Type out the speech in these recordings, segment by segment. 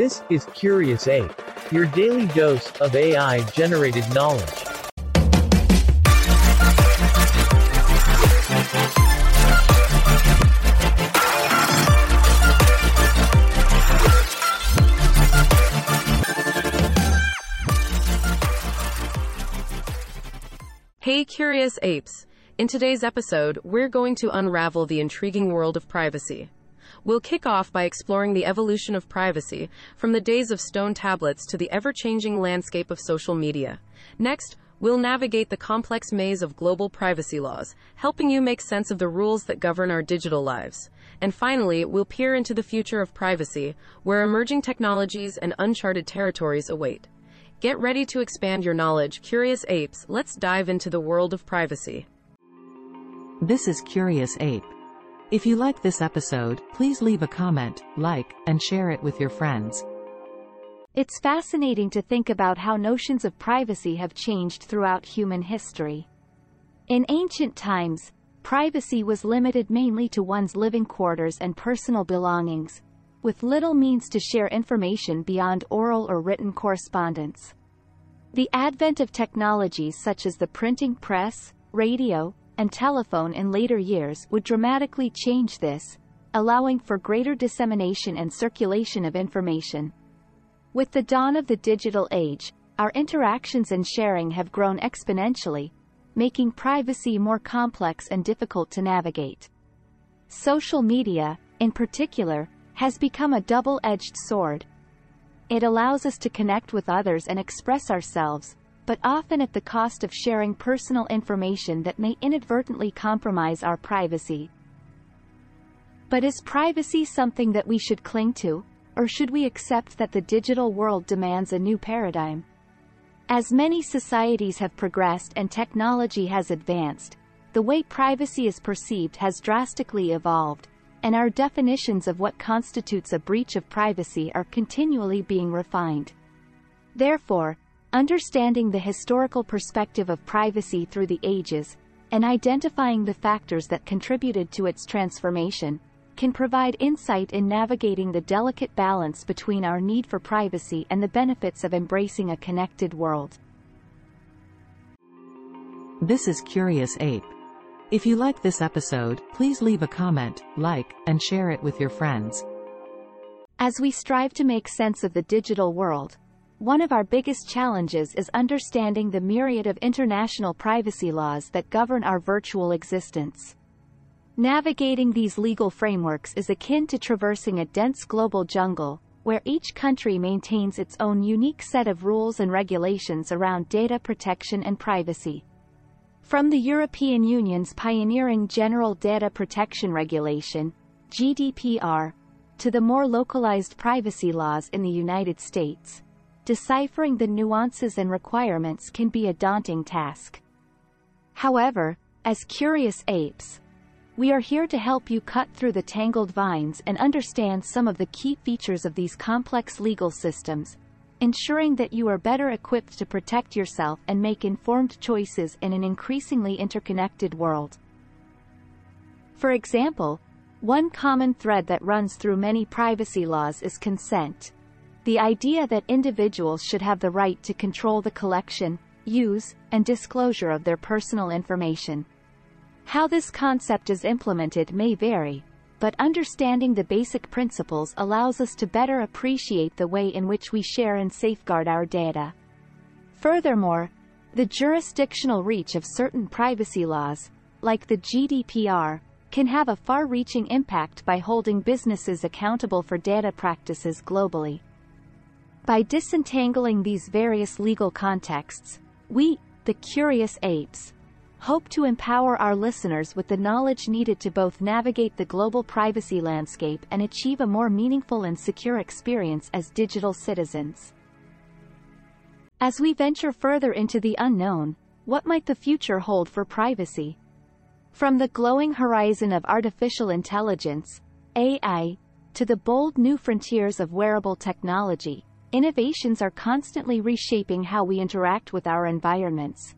This is Curious Ape, your daily dose of AI generated knowledge. Hey, curious apes! In today's episode, we're going to unravel the intriguing world of privacy. We'll kick off by exploring the evolution of privacy, from the days of stone tablets to the ever changing landscape of social media. Next, we'll navigate the complex maze of global privacy laws, helping you make sense of the rules that govern our digital lives. And finally, we'll peer into the future of privacy, where emerging technologies and uncharted territories await. Get ready to expand your knowledge, curious apes. Let's dive into the world of privacy. This is Curious Ape. If you like this episode, please leave a comment, like, and share it with your friends. It's fascinating to think about how notions of privacy have changed throughout human history. In ancient times, privacy was limited mainly to one's living quarters and personal belongings, with little means to share information beyond oral or written correspondence. The advent of technologies such as the printing press, radio, and telephone in later years would dramatically change this, allowing for greater dissemination and circulation of information. With the dawn of the digital age, our interactions and sharing have grown exponentially, making privacy more complex and difficult to navigate. Social media, in particular, has become a double-edged sword. It allows us to connect with others and express ourselves, but often at the cost of sharing personal information that may inadvertently compromise our privacy. But is privacy something that we should cling to, or should we accept that the digital world demands a new paradigm? As many societies have progressed and technology has advanced, the way privacy is perceived has drastically evolved, and our definitions of what constitutes a breach of privacy are continually being refined. Therefore, understanding the historical perspective of privacy through the ages, and identifying the factors that contributed to its transformation, can provide insight in navigating the delicate balance between our need for privacy and the benefits of embracing a connected world. This is Curious Ape. If you like this episode, please leave a comment, like, and share it with your friends. As we strive to make sense of the digital world, one of our biggest challenges is understanding the myriad of international privacy laws that govern our virtual existence. Navigating these legal frameworks is akin to traversing a dense global jungle, where each country maintains its own unique set of rules and regulations around data protection and privacy. From the European Union's pioneering General Data Protection Regulation, GDPR, to the more localized privacy laws in the United States, deciphering the nuances and requirements can be a daunting task. However, as curious apes, we are here to help you cut through the tangled vines and understand some of the key features of these complex legal systems, ensuring that you are better equipped to protect yourself and make informed choices in an increasingly interconnected world. For example, one common thread that runs through many privacy laws is consent. The idea that individuals should have the right to control the collection, use, and disclosure of their personal information. How this concept is implemented may vary, but understanding the basic principles allows us to better appreciate the way in which we share and safeguard our data. Furthermore, the jurisdictional reach of certain privacy laws, like the GDPR, can have a far-reaching impact by holding businesses accountable for data practices globally. By disentangling these various legal contexts, we, the curious apes, hope to empower our listeners with the knowledge needed to both navigate the global privacy landscape and achieve a more meaningful and secure experience as digital citizens. As we venture further into the unknown, what might the future hold for privacy? From the glowing horizon of artificial intelligence, AI, to the bold new frontiers of wearable technology, innovations are constantly reshaping how we interact with our environments.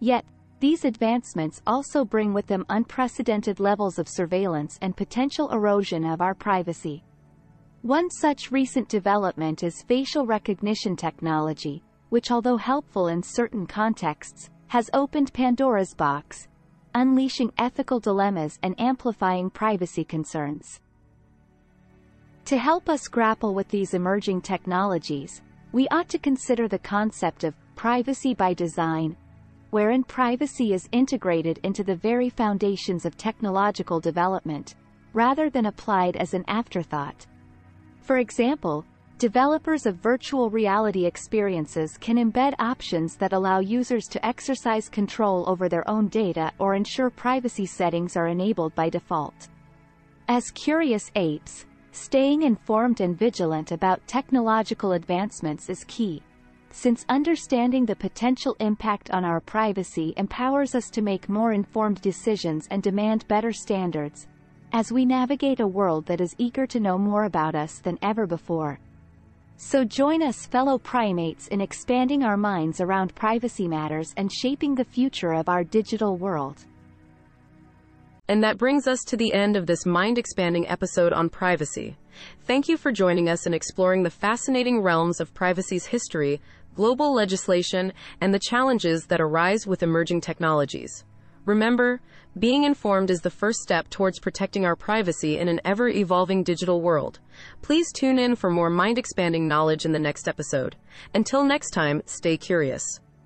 Yet, these advancements also bring with them unprecedented levels of surveillance and potential erosion of our privacy. One such recent development is facial recognition technology, which although helpful in certain contexts, has opened Pandora's box, unleashing ethical dilemmas and amplifying privacy concerns. To help us grapple with these emerging technologies, we ought to consider the concept of privacy by design, wherein privacy is integrated into the very foundations of technological development, rather than applied as an afterthought. For example, developers of virtual reality experiences can embed options that allow users to exercise control over their own data or ensure privacy settings are enabled by default. As curious apes, staying informed and vigilant about technological advancements is key since understanding the potential impact on our privacy empowers us to make more informed decisions and demand better standards, as we navigate a world that is eager to know more about us than ever before. So join us fellow primates in expanding our minds around privacy matters and shaping the future of our digital world. And that brings us to the end of this mind expanding episode on privacy. Thank you for joining us in exploring the fascinating realms of privacy's history, global legislation, and the challenges that arise with emerging technologies. Remember, being informed is the first step towards protecting our privacy in an ever evolving digital world. Please tune in for more mind expanding knowledge in the next episode. Until next time, stay curious.